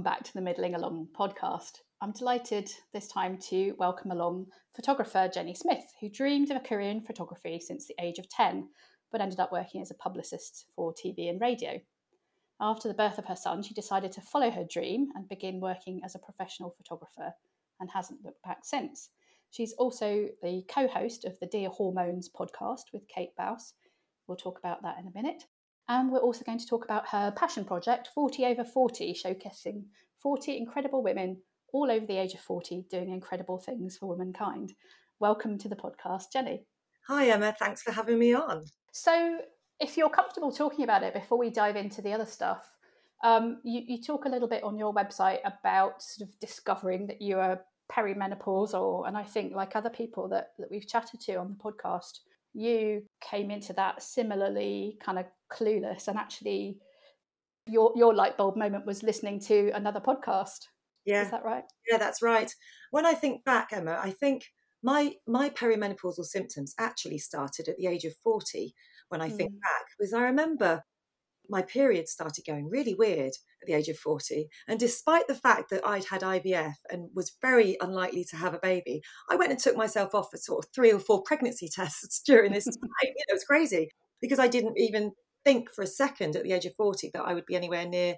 Welcome back to the Middling Along podcast. I'm delighted this time to welcome along photographer Jenny Smith, who dreamed of a career in photography since the age of 10, but ended up working as a publicist for TV and radio. After the birth of her son, she decided to follow her dream and begin working as a professional photographer and hasn't looked back since. She's also the co host of the Dear Hormones podcast with Kate Bouse. We'll talk about that in a minute. And we're also going to talk about her passion project, 40 Over 40, showcasing 40 incredible women all over the age of 40 doing incredible things for womankind. Welcome to the podcast, Jenny. Hi, Emma. Thanks for having me on. So, if you're comfortable talking about it before we dive into the other stuff, um, you, you, talk a little bit on your website about sort of discovering that you are perimenopausal, and I think like other people that, that we've chatted to on the podcast, you came into that similarly kind of clueless and actually your your light bulb moment was listening to another podcast. Yeah. is that right? Yeah that's right. When i think back emma i think my my perimenopausal symptoms actually started at the age of 40 when i mm. think back because i remember my period started going really weird at the age of 40. And despite the fact that I'd had IVF and was very unlikely to have a baby, I went and took myself off for sort of three or four pregnancy tests during this time. you know, it was crazy because I didn't even think for a second at the age of 40 that I would be anywhere near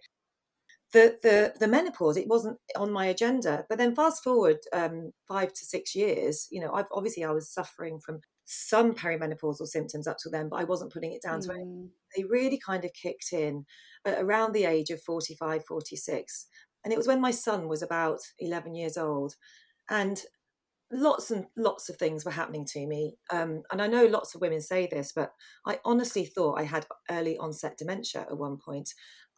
the, the, the menopause. It wasn't on my agenda. But then fast forward um, five to six years, you know, I've, obviously I was suffering from some perimenopausal symptoms up to then, but I wasn't putting it down mm. to anything. They really kind of kicked in around the age of 45, 46. And it was when my son was about 11 years old. And lots and lots of things were happening to me. Um, and I know lots of women say this, but I honestly thought I had early onset dementia at one point.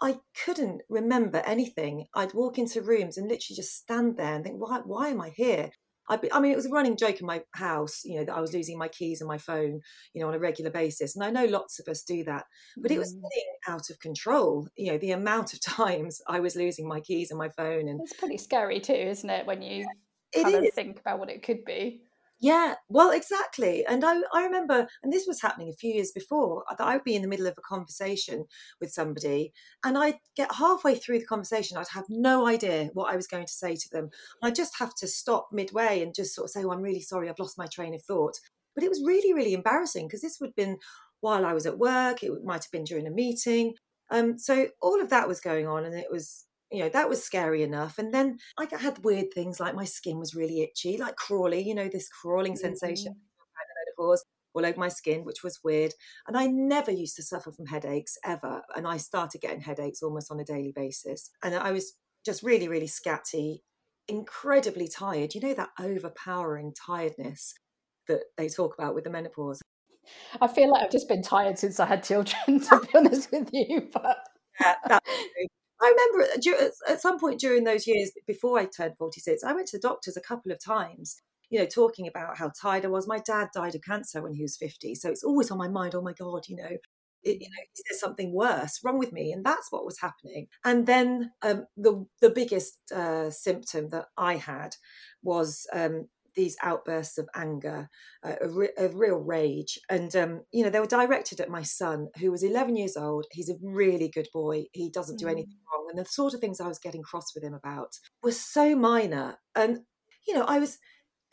I couldn't remember anything. I'd walk into rooms and literally just stand there and think, why, why am I here? I, I mean, it was a running joke in my house, you know, that I was losing my keys and my phone, you know, on a regular basis. And I know lots of us do that, but it was mm. getting out of control. You know, the amount of times I was losing my keys and my phone, and it's pretty scary too, isn't it? When you kind of think about what it could be. Yeah, well, exactly. And I, I remember, and this was happening a few years before, that I would be in the middle of a conversation with somebody, and I'd get halfway through the conversation, I'd have no idea what I was going to say to them. I'd just have to stop midway and just sort of say, Oh, I'm really sorry, I've lost my train of thought. But it was really, really embarrassing because this would have been while I was at work, it might have been during a meeting. Um, so all of that was going on, and it was you know that was scary enough and then i had weird things like my skin was really itchy like crawly you know this crawling mm-hmm. sensation all over my skin which was weird and i never used to suffer from headaches ever and i started getting headaches almost on a daily basis and i was just really really scatty incredibly tired you know that overpowering tiredness that they talk about with the menopause i feel like i've just been tired since i had children to be honest with you but yeah, I remember at some point during those years before I turned 46, I went to the doctors a couple of times, you know, talking about how tired I was. My dad died of cancer when he was 50. So it's always on my mind, oh my God, you know, it, you know, is there something worse wrong with me? And that's what was happening. And then um, the the biggest uh, symptom that I had was um, these outbursts of anger, uh, of, re- of, real rage. And, um, you know, they were directed at my son, who was 11 years old. He's a really good boy. He doesn't do anything mm. wrong. And the sort of things I was getting cross with him about were so minor. And, you know, I was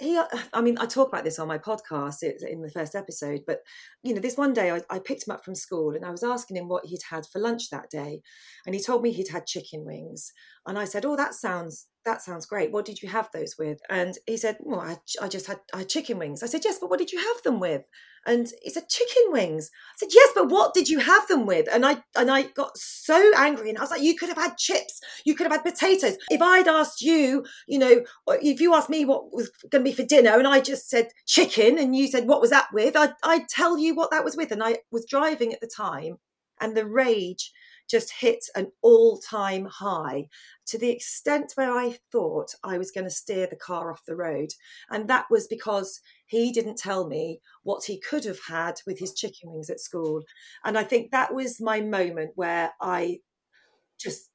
he i mean i talk about this on my podcast in the first episode but you know this one day I, I, picked him up from school and i was asking him what he'd had for lunch that day and he told me he'd had chicken wings and i said oh that sounds that sounds great. What did you have those with? And he said, well, I, I just had, I had chicken wings. I said, yes, but what did you have them with? And he said, chicken wings. I said, yes, but what did you have them with? And I, and I got so angry and I was like, you could have had chips. You could have had potatoes. If I'd asked you, you know, if you asked me what was going to be for dinner and I just said chicken and you said, what was that with? I'd, I'd tell you what that was with. And I was driving at the time and the rage just hit an all time high to the extent where I thought I was going to steer the car off the road. And that was because he didn't tell me what he could have had with his chicken wings at school. And I think that was my moment where I just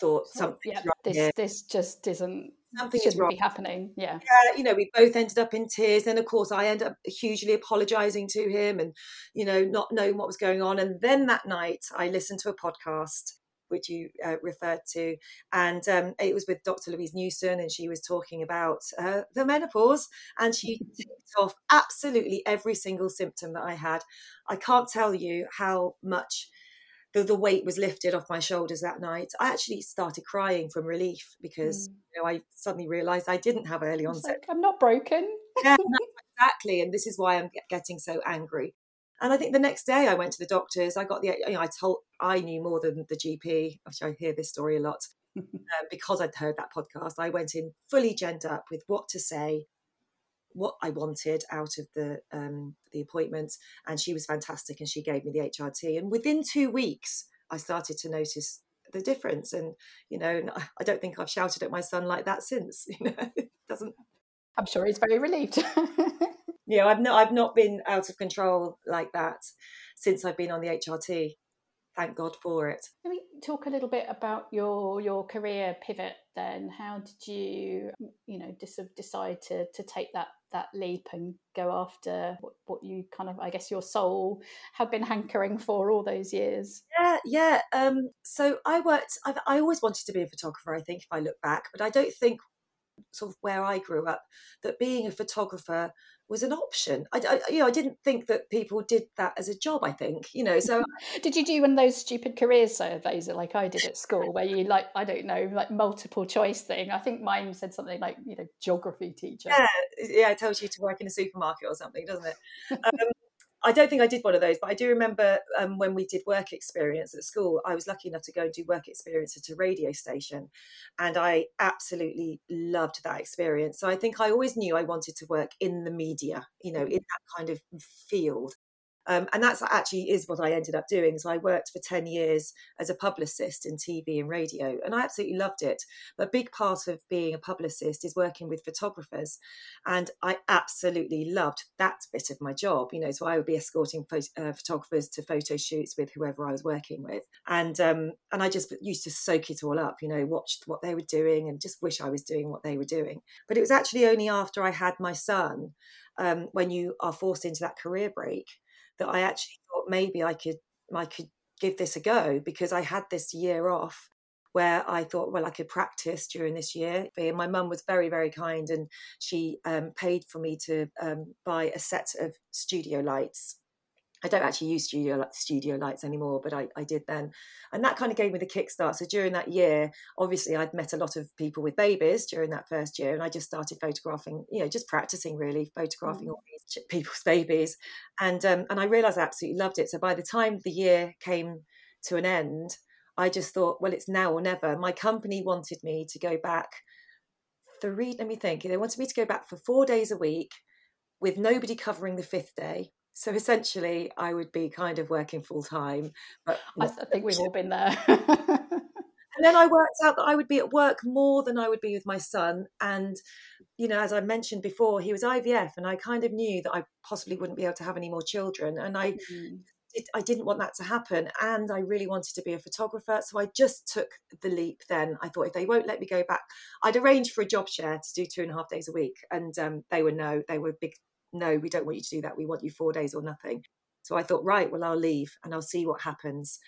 thought something. Yeah, this, here. this just isn't something shouldn't is wrong. be happening. Yeah. Yeah, you know, we both ended up in tears. Then of course I ended up hugely apologizing to him and, you know, not knowing what was going on. And then that night I listened to a podcast which you uh, referred to, and um, it was with Dr. Louise Newson, and she was talking about uh, the menopause, and she ticked off absolutely every single symptom that I had. I can't tell you how much the, the weight was lifted off my shoulders that night. I actually started crying from relief because mm. you know I suddenly realised I didn't have early onset. Like, I'm not broken. yeah, exactly, and this is why I'm getting so angry. And I think the next day I went to the doctors. I got the, you know, I told, I knew more than the GP. I hear this story a lot um, because I'd heard that podcast. I went in fully genned up with what to say, what I wanted out of the um, the appointment, and she was fantastic. And she gave me the HRT. And within two weeks, I started to notice the difference. And you know, I don't think I've shouted at my son like that since. You know, it doesn't. I'm sure he's very relieved. yeah, I've not I've not been out of control like that since I've been on the HRT. Thank God for it. Let me talk a little bit about your your career pivot. Then, how did you you know just sort of decide to to take that that leap and go after what, what you kind of I guess your soul have been hankering for all those years? Yeah, yeah. Um, so I worked. I've, I always wanted to be a photographer. I think if I look back, but I don't think sort of where I grew up that being a photographer was an option. I, I, you know, I didn't think that people did that as a job. I think, you know. So, did you do one of those stupid career surveys like I did at school, where you like I don't know, like multiple choice thing? I think mine said something like you know, geography teacher. Yeah, yeah, it tells you to work in a supermarket or something, doesn't it? Um, I don't think I did one of those, but I do remember um, when we did work experience at school. I was lucky enough to go and do work experience at a radio station, and I absolutely loved that experience. So I think I always knew I wanted to work in the media, you know, in that kind of field. Um, and that's actually is what I ended up doing. So I worked for 10 years as a publicist in TV and radio, and I absolutely loved it. But a big part of being a publicist is working with photographers. And I absolutely loved that bit of my job, you know, so I would be escorting uh, photographers to photo shoots with whoever I was working with. And, um, and I just used to soak it all up, you know, watched what they were doing and just wish I was doing what they were doing. But it was actually only after I had my son um, when you are forced into that career break that I actually thought maybe I could I could give this a go because I had this year off where I thought, well, I could practice during this year. And my mum was very, very kind and she um, paid for me to um, buy a set of studio lights I don't actually use studio studio lights anymore, but I, I did then, and that kind of gave me the kickstart. So during that year, obviously, I'd met a lot of people with babies during that first year, and I just started photographing, you know, just practicing really photographing mm. all these people's babies, and um, and I realised I absolutely loved it. So by the time the year came to an end, I just thought, well, it's now or never. My company wanted me to go back three. Let me think. They wanted me to go back for four days a week with nobody covering the fifth day so essentially, I would be kind of working full time. But I, I think we've all been there. and then I worked out that I would be at work more than I would be with my son. And, you know, as I mentioned before, he was IVF, and I kind of knew that I possibly wouldn't be able to have any more children. And I, mm-hmm. it, I didn't want that to happen. And I really wanted to be a photographer. So I just took the leap then. I thought if they won't let me go back, I'd arrange for a job share to do two and a half days a week. And um, they were no, they were big no, we don't want you to do that. We want you four days or nothing. So I thought, right, well, I'll leave and I'll see what happens.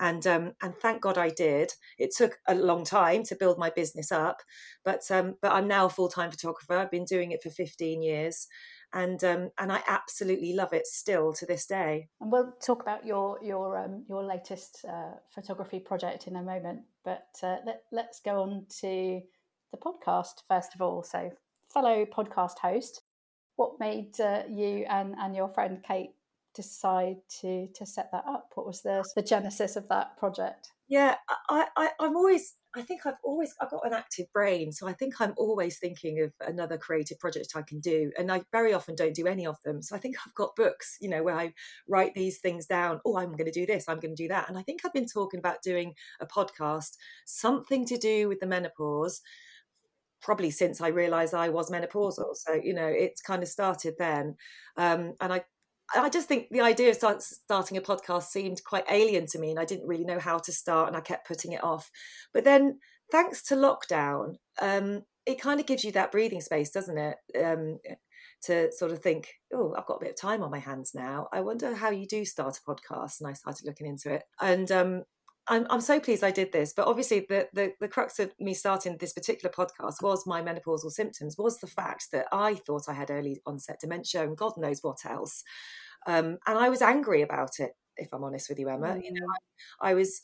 And um, and thank God I did. It took a long time to build my business up, but um, but I'm now a full time photographer. I've been doing it for 15 years, and um, and I absolutely love it still to this day. And we'll talk about your your um, your latest uh, photography project in a moment. But uh, let, let's go on to the podcast first of all. So, fellow podcast host, what made uh, you and, and your friend Kate decide to to set that up? What was the the genesis of that project? Yeah, I, I I'm always I think I've always I've got an active brain, so I think I'm always thinking of another creative project I can do, and I very often don't do any of them. So I think I've got books, you know, where I write these things down. Oh, I'm going to do this. I'm going to do that, and I think I've been talking about doing a podcast, something to do with the menopause probably since I realised I was menopausal. So you know, it's kind of started then, um, and I. I just think the idea of start, starting a podcast seemed quite alien to me, and I didn't really know how to start, and I kept putting it off. But then, thanks to lockdown, um, it kind of gives you that breathing space, doesn't it? Um, to sort of think, oh, I've got a bit of time on my hands now. I wonder how you do start a podcast. And I started looking into it. And um, I'm, I'm so pleased I did this, but obviously the, the the crux of me starting this particular podcast was my menopausal symptoms, was the fact that I thought I had early onset dementia and God knows what else, um, and I was angry about it. If I'm honest with you, Emma, mm. you know, mm. I, I was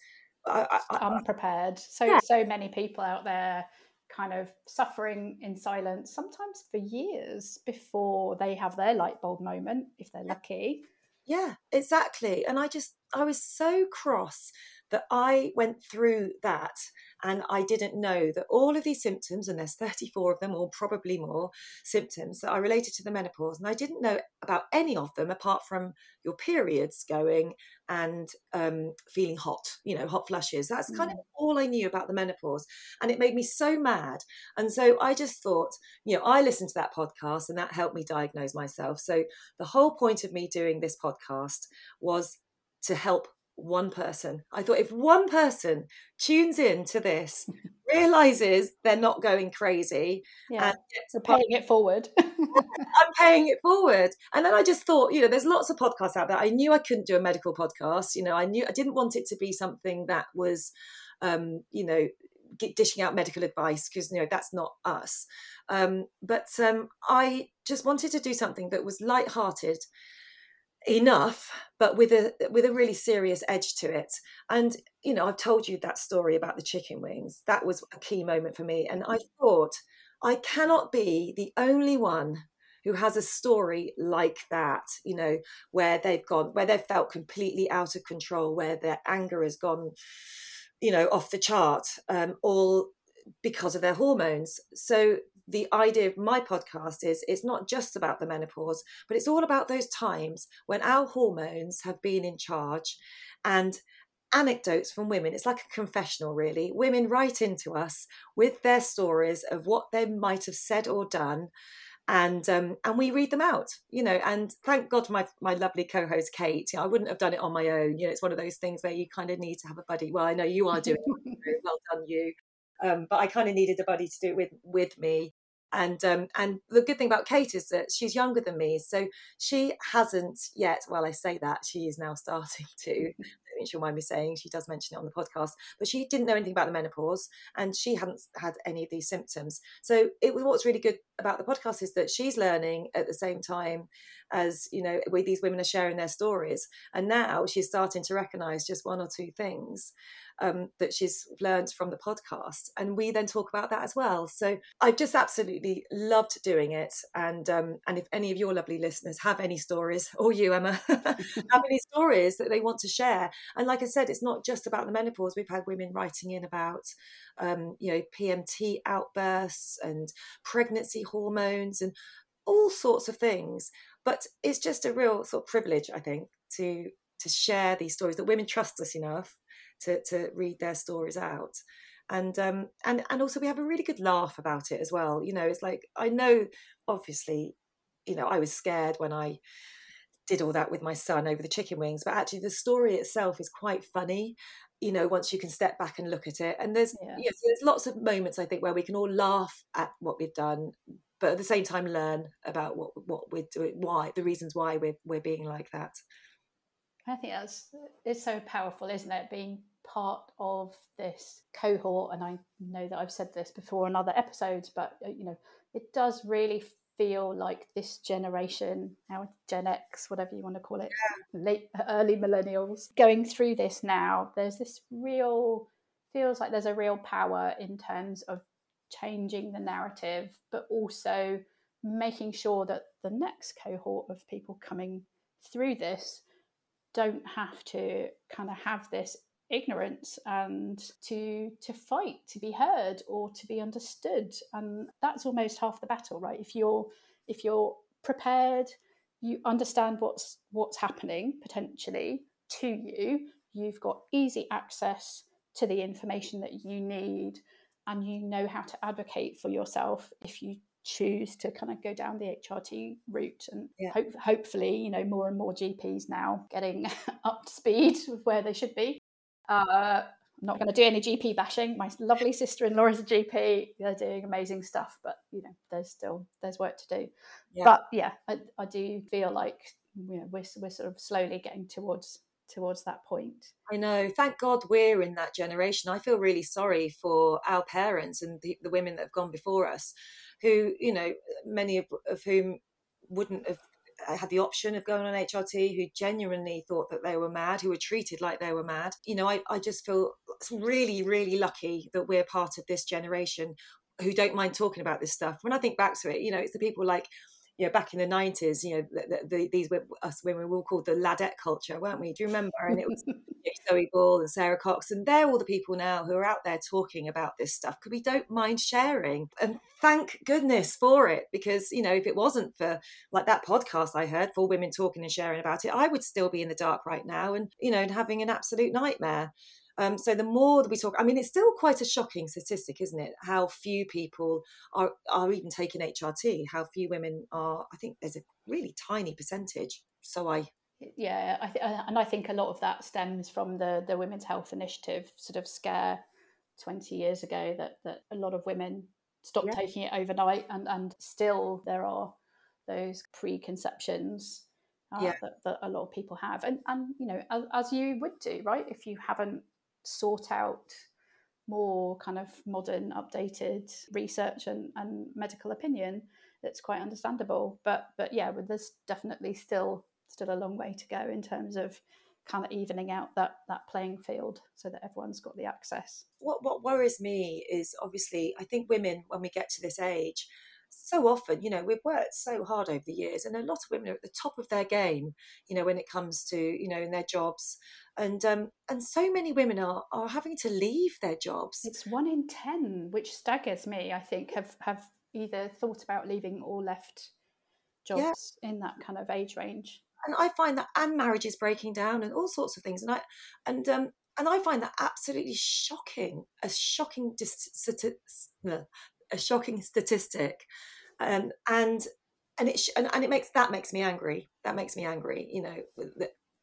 I, I, unprepared. So yeah. so many people out there kind of suffering in silence, sometimes for years before they have their light bulb moment, if they're lucky. Yeah, exactly. And I just I was so cross that I went through that and I didn't know that all of these symptoms, and there's 34 of them, or probably more symptoms that are related to the menopause, and I didn't know about any of them apart from your periods going and um, feeling hot, you know, hot flushes. That's kind mm. of all I knew about the menopause. And it made me so mad. And so I just thought, you know, I listened to that podcast and that helped me diagnose myself. So the whole point of me doing this podcast was to help one person. I thought if one person tunes in to this, realizes they're not going crazy, yeah, and paying it forward. I'm paying it forward. And then I just thought, you know, there's lots of podcasts out there. I knew I couldn't do a medical podcast. You know, I knew I didn't want it to be something that was, um, you know, dishing out medical advice because you know that's not us. Um, but um, I just wanted to do something that was light-hearted enough but with a with a really serious edge to it. And you know i've told you that story about the chicken wings. That was a key moment for me and i thought i cannot be the only one who has a story like that you know where they've gone where they've felt completely out of control where their anger has gone you know off the chart um, all because of their hormones. So the idea of my podcast is it's not just about the menopause, but it's all about those times when our hormones have been in charge and anecdotes from women. It's like a confessional, really. Women write into us with their stories of what they might have said or done. And um, and we read them out, you know. And thank God for my my lovely co-host Kate. You know, I wouldn't have done it on my own. You know, it's one of those things where you kind of need to have a buddy. Well, I know you are doing it. well done, you. Um, but I kind of needed a buddy to do it with with me and um, and the good thing about Kate is that she's younger than me, so she hasn't yet. Well, I say that she is now starting to. she'll mind me saying she does mention it on the podcast, but she didn't know anything about the menopause and she hadn't had any of these symptoms. So it was what's really good about the podcast is that she's learning at the same time as you know where these women are sharing their stories, and now she's starting to recognise just one or two things um, that she's learned from the podcast. And we then talk about that as well. So I've just absolutely loved doing it. And um, and if any of your lovely listeners have any stories, or you, Emma, have any stories that they want to share. And like I said, it's not just about the menopause. We've had women writing in about, um, you know, PMT outbursts and pregnancy hormones and all sorts of things. But it's just a real sort of privilege, I think, to to share these stories that women trust us enough to to read their stories out. And um and and also we have a really good laugh about it as well. You know it's like i know obviously you know i was scared when i did all that with my son over the chicken wings but actually the story itself is quite funny you know once you can step back and look at it. And there's yeah. you know, there's lots of moments i think where we can all laugh at what we've done but at the same time learn about what what we're doing why the reasons why we're we're being like that i think that's it's so powerful isn't it being part of this cohort, and I know that I've said this before in other episodes, but uh, you know, it does really feel like this generation, our Gen X, whatever you want to call it, yeah. late early millennials, going through this now. There's this real feels like there's a real power in terms of changing the narrative, but also making sure that the next cohort of people coming through this don't have to kind of have this ignorance and to to fight to be heard or to be understood. And that's almost half the battle right? If you're if you're prepared you understand what's what's happening potentially to you you've got easy access to the information that you need and you know how to advocate for yourself if you choose to kind of go down the HRT route and yeah. hope, hopefully you know more and more GPs now getting up to speed with where they should be uh, I'm not going to do any GP bashing. My lovely sister-in-law is a GP. They're doing amazing stuff, but you know, there's still there's work to do. Yeah. But yeah, I, I do feel like you know we're we're sort of slowly getting towards towards that point. I know. Thank God we're in that generation. I feel really sorry for our parents and the, the women that have gone before us, who, you know, many of, of whom wouldn't have uh, had the option of going on HRT, who genuinely thought that they were mad, who were treated like they were mad. You know, I, I just feel really, really lucky that we're part of this generation who don't mind talking about this stuff. When I think back to it, you know, it's the people like you know, back in the nineties, you know, the, the, these were us women were all called the ladette culture, weren't we? Do you remember? And it was Zoe Ball and Sara Cox, and they're all the people now who are out there talking about this stuff because we don't mind sharing. And thank goodness for it, because you know, if it wasn't for like that podcast I heard for women talking and sharing about it, I would still be in the dark right now, and you know, and having an absolute nightmare. Um, so the more that we talk, I mean, it's still quite a shocking statistic, isn't it? How few people are are even taking HRT. How few women are. I think there's a really tiny percentage. So I. Yeah, I th- and I think a lot of that stems from the the Women's Health Initiative sort of scare twenty years ago that that a lot of women stopped yeah. taking it overnight, and and still there are those preconceptions uh, yeah. that, that, a lot of people have and and you know as, as, you would do right if you haven't sort out more kind of modern, updated research and, and medical opinion that's quite understandable. But but yeah, there's definitely still still a long way to go in terms of kind of evening out that that playing field so that everyone's got the access. What what worries me is obviously I think women when we get to this age so often, you know, we've worked so hard over the years, and a lot of women are at the top of their game, you know, when it comes to, you know, in their jobs. And um, and so many women are are having to leave their jobs. It's one in ten, which staggers me. I think have have either thought about leaving or left jobs yeah. in that kind of age range. And I find that, and marriages breaking down, and all sorts of things. And I and um, and I find that absolutely shocking, a shocking dis- a shocking statistic, um, and and it sh- and, and, it makes that makes me angry. That makes me angry. You know,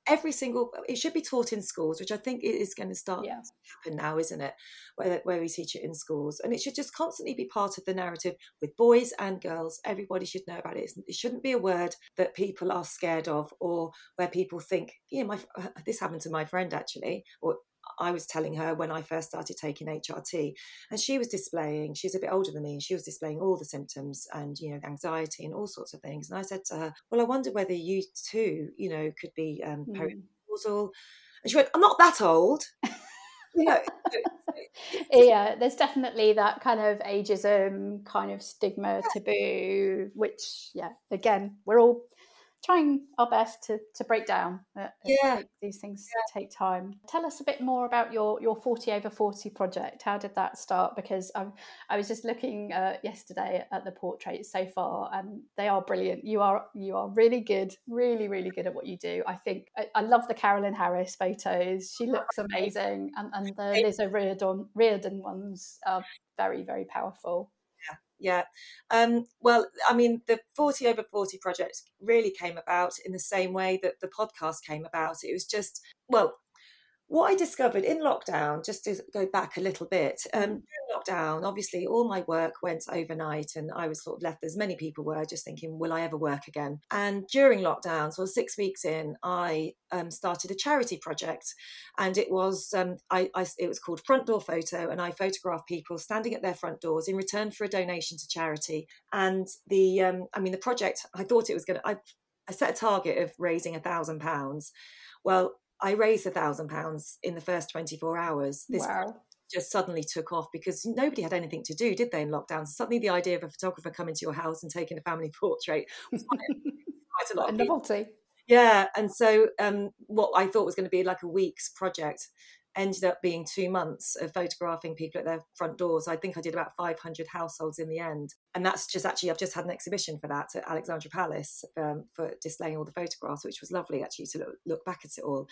every single it should be taught in schools, which I think is going to start yeah. to happen now, isn't it? Where where we teach it in schools, and it should just constantly be part of the narrative with boys and girls. Everybody should know about it. It shouldn't be a word that people are scared of, or where people think, yeah, my this happened to my friend actually, or I was telling her when I first started taking HRT, and she was displaying, she's a bit older than me, and she was displaying all the symptoms and, you know, anxiety and all sorts of things. And I said to her, Well, I wonder whether you too, you know, could be um, mm. perimenopausal. And she went, I'm not that old. you know, yeah, there's definitely that kind of ageism, kind of stigma, taboo, which, yeah, again, we're all trying our best to, to break down. Uh, yeah. These things yeah. take time. Tell us a bit more about your, your 40 over 40 project. How did that start? Because I, I was just looking uh, yesterday at the portraits so far and they are brilliant. You are you are really good, really, really good at what you do. I think I, I love the Carolyn Harris photos. She looks amazing. And, and the Liz O'Riordan, Riordan ones are very, very powerful yeah. Um, well, I mean, the 40 over 40 project really came about in the same way that the podcast came about. It was just, well, what I discovered in lockdown, just to go back a little bit, um, mm. during lockdown, obviously all my work went overnight, and I was sort of left as many people were, just thinking, will I ever work again? And during lockdown, so six weeks in, I um, started a charity project, and it was um, I, I, it was called Front Door Photo, and I photographed people standing at their front doors in return for a donation to charity. And the, um, I mean, the project, I thought it was going to. I, I set a target of raising a thousand pounds. Well, I raised a thousand pounds in the first 24 hours. This wow. just suddenly took off because nobody had anything to do, did they, in lockdown? So suddenly the idea of a photographer coming to your house and taking a family portrait was quite, quite a lot. A novelty. Yeah. And so um, what I thought was going to be like a week's project ended up being two months of photographing people at their front doors. I think I did about 500 households in the end. And that's just actually, I've just had an exhibition for that at Alexandra Palace um, for displaying all the photographs, which was lovely actually to look, look back at it all.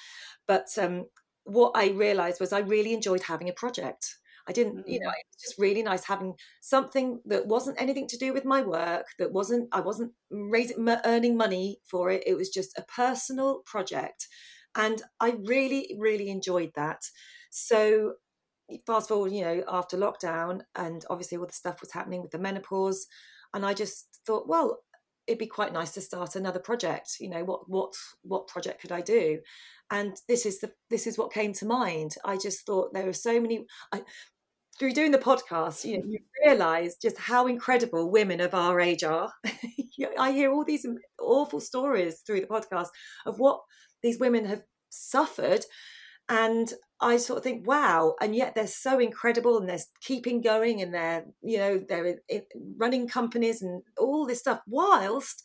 But um, what I realized was I really enjoyed having a project. I didn't, you know, mm. it was just really nice having something that wasn't anything to do with my work, that wasn't, I wasn't raising, earning money for it. It was just a personal project and I really, really enjoyed that. So fast forward, you know, after lockdown, and obviously all the stuff was happening with the menopause, and I just thought, well, it'd be quite nice to start another project. You know, what what what project could I do? And this is the this is what came to mind. I just thought there are so many. I, through doing the podcast, you know, you realise just how incredible women of our age are. I hear all these awful stories through the podcast of what these women have suffered and I sort of think, wow, and yet they're so incredible and they're keeping going and they're, you know, they're running companies and all this stuff whilst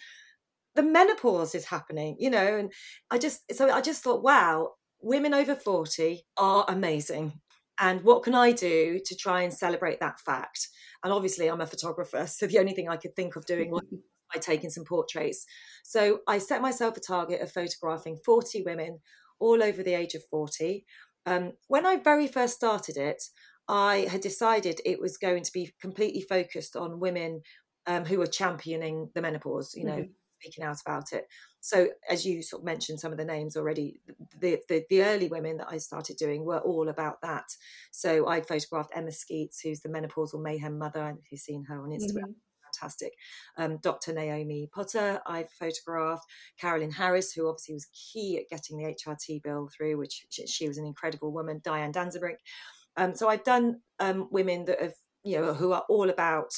the menopause is happening, you know, and I just, so I just thought, wow, women over 40 are amazing. And what can I do to try and celebrate that fact? And obviously, I'm a photographer, so the only thing I could think of doing was by taking some portraits. So I set myself a target of photographing 40 women all over the age of 40. Um, when I very first started it, I had decided it was going to be completely focused on women um, who were championing the menopause, you know, mm-hmm. speaking out about it. So, as you sort of mentioned, some of the names already, the, the, the early women that I started doing were all about that. So, I photographed Emma Skeets, who's the menopausal mayhem mother, and if you've seen her on Instagram. Mm-hmm fantastic. Um, Dr. Naomi Potter, I've photographed. Carolyn Harris, who obviously was key at getting the HRT bill through, which she, she was an incredible woman. Diane Danzebrink. Um, so I've done um, women that have, you know, who are all about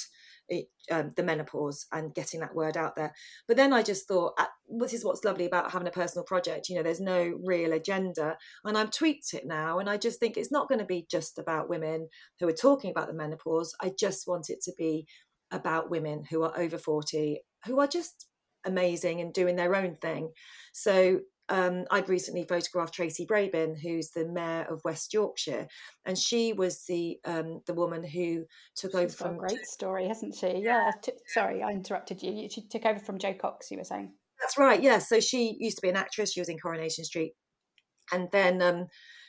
it, um, the menopause and getting that word out there. But then I just thought, uh, this is what's lovely about having a personal project. You know, there's no real agenda. And I've tweaked it now. And I just think it's not going to be just about women who are talking about the menopause. I just want it to be about women who are over 40 who are just amazing and doing their own thing. So um, I'd recently photographed Tracy Brabin, who's the mayor of West Yorkshire, and she was the um, the woman who took She's over from. a great story, hasn't she? Yeah. T- sorry, I interrupted you. She took over from Jo Cox. You were saying. That's right. Yeah. So she used to be an actress. She was in Coronation Street, and then um,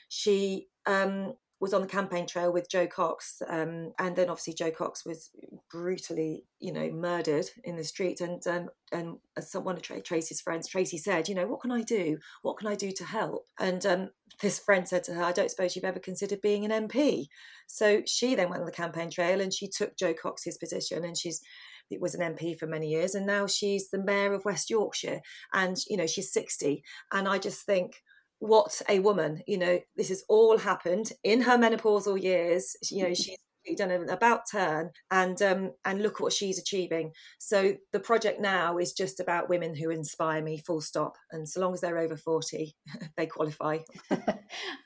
she um, was on the campaign trail with Jo Cox, um, and then obviously Jo Cox was brutally, you know, murdered in the street. And um, and one of Tracy's friends, Tracy said, you know, what can I do? What can I do to help? And um, this friend said to her, I don't suppose you've ever considered being an MP. So she then went on the campaign trail and she took Jo Cox's position, and she's it was an MP for many years, and now she's the mayor of West Yorkshire, and you know she's sixty. And I just think what a woman you know this has all happened in her menopausal years. You know she's done an about turn and um and look what she's achieving. So the project now is just about women who inspire me full stop. And so long as they're over 40 they qualify.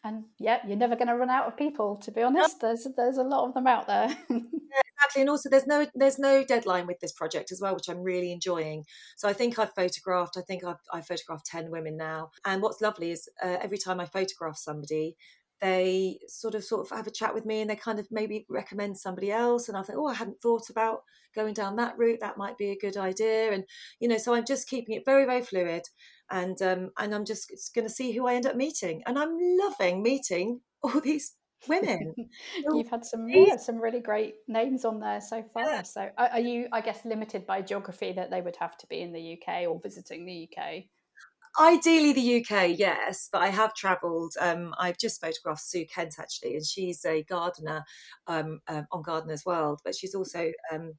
And yeah you're never going to run out of people to be honest. There's there's a lot of them out there exactly and also there's no there's no deadline with this project as well which i'm really enjoying. So i think i've photographed i think i've, I've photographed 10 women now and what's lovely is uh, every time i photograph somebody they sort of sort of have a chat with me and they kind of maybe recommend somebody else and i think oh i hadn't thought about going down that route that might be a good idea and you know so i'm just keeping it very very fluid and um and i'm just going to see who i end up meeting and i'm loving meeting all these women. You've had some yeah, some really great names on there so far. Yeah. So are you, I guess, limited by geography that they would have to be in the UK or visiting the UK? Ideally, the UK, yes, but I have travelled. Um, I've just photographed Sue Kent actually, and she's a gardener um, um, on Gardener's World, but she's also um,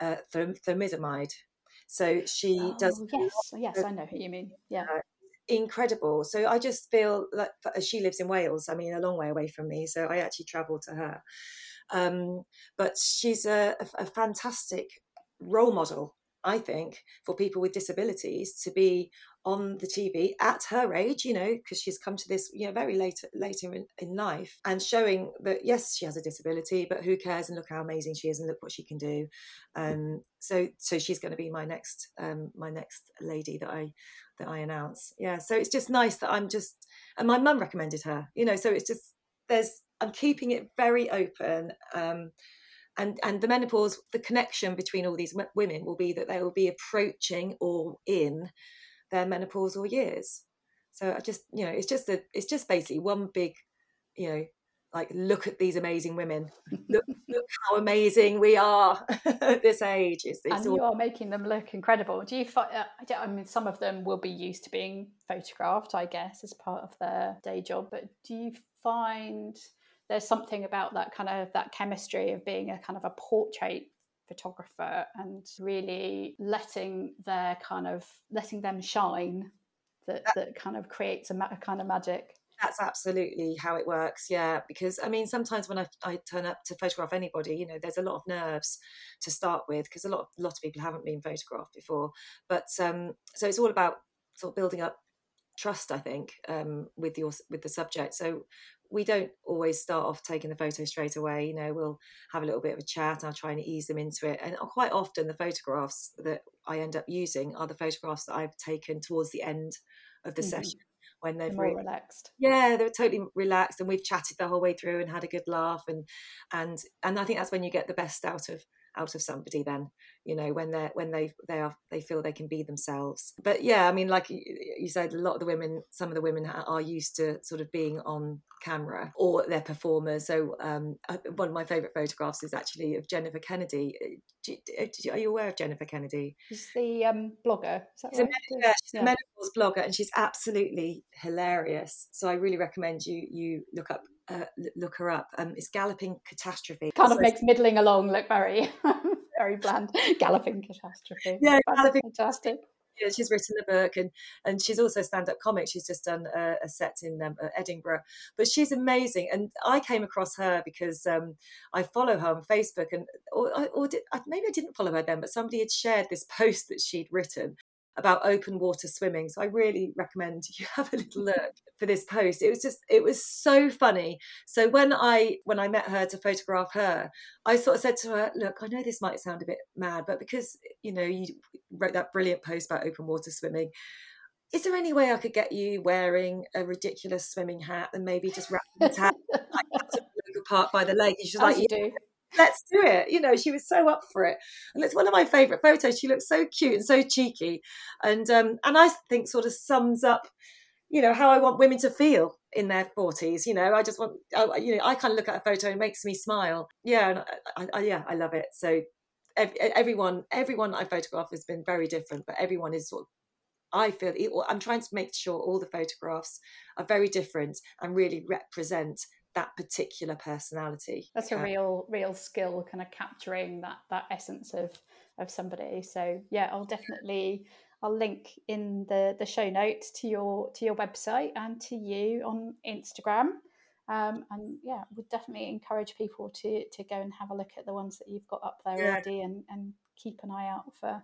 uh. So she oh, does. Yes, yes, I know who you mean. Yeah. Uh, incredible. So I just feel like she lives in Wales. I mean, a long way away from me. So I actually travel to her. Um, but she's a, a, a fantastic role model I think, for people with disabilities to be on the TV at her age, you know, because she's come to this, you know, very late later in, in life and showing that yes, she has a disability, but who cares? And look how amazing she is, and look what she can do. Um, so, so she's going to be my next, um, my next lady that I that I announce. Yeah, so it's just nice that I'm just, and my mum recommended her, you know, so it's just there's I'm keeping it very open. Um, and and the menopause, the connection between all these women will be that they will be approaching or in their menopausal years. So I just, you know, it's just a, it's just basically one big, you know, like look at these amazing women. Look, look how amazing we are at this age. It's, it's and all... you are making them look incredible. Do you find? Uh, I mean, some of them will be used to being photographed, I guess, as part of their day job. But do you find there's something about that kind of that chemistry of being a kind of a portrait photographer and really letting their kind of letting them shine that, that kind of creates a, a kind of magic that's absolutely how it works yeah because i mean sometimes when I, I turn up to photograph anybody you know there's a lot of nerves to start with because a lot of a lot of people haven't been photographed before but um so it's all about sort of building up trust i think um with your with the subject so we don't always start off taking the photo straight away you know we'll have a little bit of a chat i'll try and ease them into it and quite often the photographs that i end up using are the photographs that i've taken towards the end of the mm-hmm. session when they're more relaxed. Yeah, they are totally relaxed, and we've chatted the whole way through and had a good laugh, and and and I think that's when you get the best out of out of somebody then you know when they're when they they are they feel they can be themselves but yeah i mean like you said a lot of the women some of the women are used to sort of being on camera or they're performers so um, uh, one of my favorite photographs is actually of jennifer kennedy uh, are you aware of jennifer kennedy she's the um, blogger she's, right? a, yeah, she's yeah. a menopause blogger and she's absolutely hilarious so i really recommend you you look up uh, look her up. Um, it's Galloping Catastrophe. Kind so of makes middling along look very, very bland. Galloping Catastrophe. Yeah, Galloping Fantastic. Yeah, she's written the book and and she's also stand-up comic. She's just done a, a set in um, Edinburgh, but she's amazing. And I came across her because um, I follow her on Facebook, and or, or did, maybe I didn't follow her then, but somebody had shared this post that she'd written about open water swimming. So I really recommend you have a little look for this post. It was just it was so funny. So when I when I met her to photograph her, I sort of said to her, "Look, I know this might sound a bit mad, but because you know you wrote that brilliant post about open water swimming." Is there any way I could get you wearing a ridiculous swimming hat and maybe just wrap it hat like that's a park by the lake? And she's As like, yeah, let's do it. You know, she was so up for it. And it's one of my favourite photos. She looks so cute and so cheeky. And um, and I think sort of sums up, you know, how I want women to feel in their 40s. You know, I just want, I, you know, I kind of look at a photo and it makes me smile. Yeah, and I, I, yeah, I love it. So everyone, everyone I photograph has been very different, but everyone is sort of I feel I'm trying to make sure all the photographs are very different and really represent that particular personality. That's a real real skill, kind of capturing that that essence of of somebody. So yeah, I'll definitely I'll link in the the show notes to your to your website and to you on Instagram. Um, and yeah, would definitely encourage people to to go and have a look at the ones that you've got up there yeah. already and, and keep an eye out for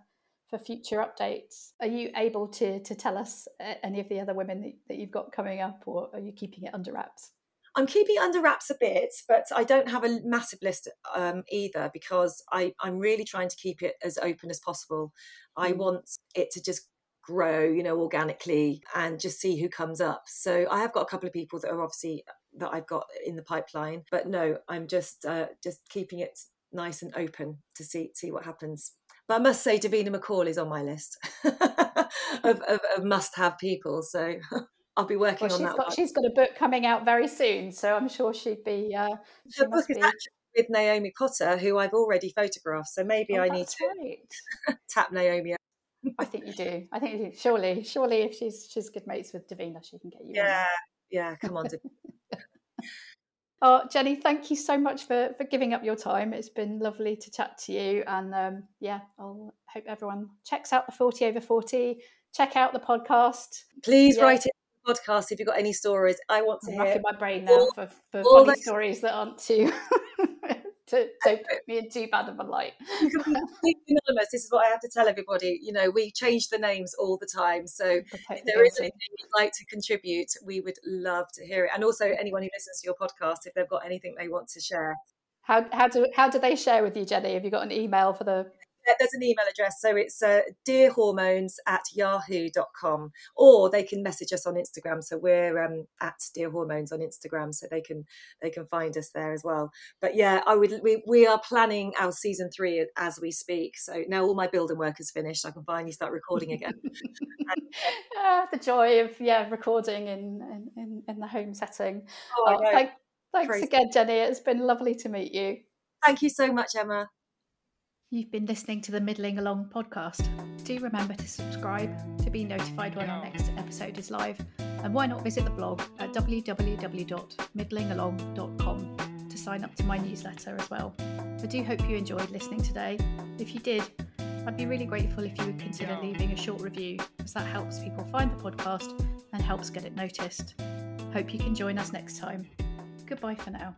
for future updates. Are you able to to tell us uh, any of the other women that, that you've got coming up, or are you keeping it under wraps? I'm keeping under wraps a bit, but I don't have a massive list um, either because I, I'm really trying to keep it as open as possible. I mm. want it to just grow, you know, organically and just see who comes up. So I have got a couple of people that are obviously that I've got in the pipeline, but no, I'm just uh, just keeping it nice and open to see see what happens. But I must say, Davina McCall is on my list of, of, of must have people. So I'll be working well, on that. Got, one. She's got a book coming out very soon, so I'm sure she'd be. Uh, she book is actually with Naomi Potter, who I've already photographed. So maybe oh, I need to right. tap Naomi. I think you do. I think you do. Surely, surely, if she's she's good mates with Davina, she can get you. Yeah, yeah. Come on, Oh, Jenny, thank you so much for for giving up your time. It's been lovely to chat to you, and um, yeah, I'll hope everyone checks out the Forty Over Forty. Check out the podcast. Please yeah. write it podcast if you've got any stories. I want to I'm hear. My brain now all, for, for funny those... stories that aren't too. to, don't put me in too bad of a light. you can be anonymous. This is what I have to tell everybody. You know, we change the names all the time. So if there is anything you'd like to contribute, we would love to hear it. And also anyone who listens to your podcast, if they've got anything they want to share. How, how do how do they share with you, Jenny? Have you got an email for the there's an email address. So it's uh, dearhormones at yahoo.com, or they can message us on Instagram. So we're um, at Dear Hormones on Instagram, so they can they can find us there as well. But yeah, I would we, we are planning our season three as we speak. So now all my building work is finished, I can finally start recording again. uh, the joy of yeah recording in in, in the home setting. Oh, oh thank, thanks Crazy. again, Jenny. It's been lovely to meet you. Thank you so much, Emma. You've been listening to the Middling Along podcast. Do remember to subscribe to be notified when our next episode is live. And why not visit the blog at www.middlingalong.com to sign up to my newsletter as well. I do hope you enjoyed listening today. If you did, I'd be really grateful if you would consider leaving a short review, as that helps people find the podcast and helps get it noticed. Hope you can join us next time. Goodbye for now.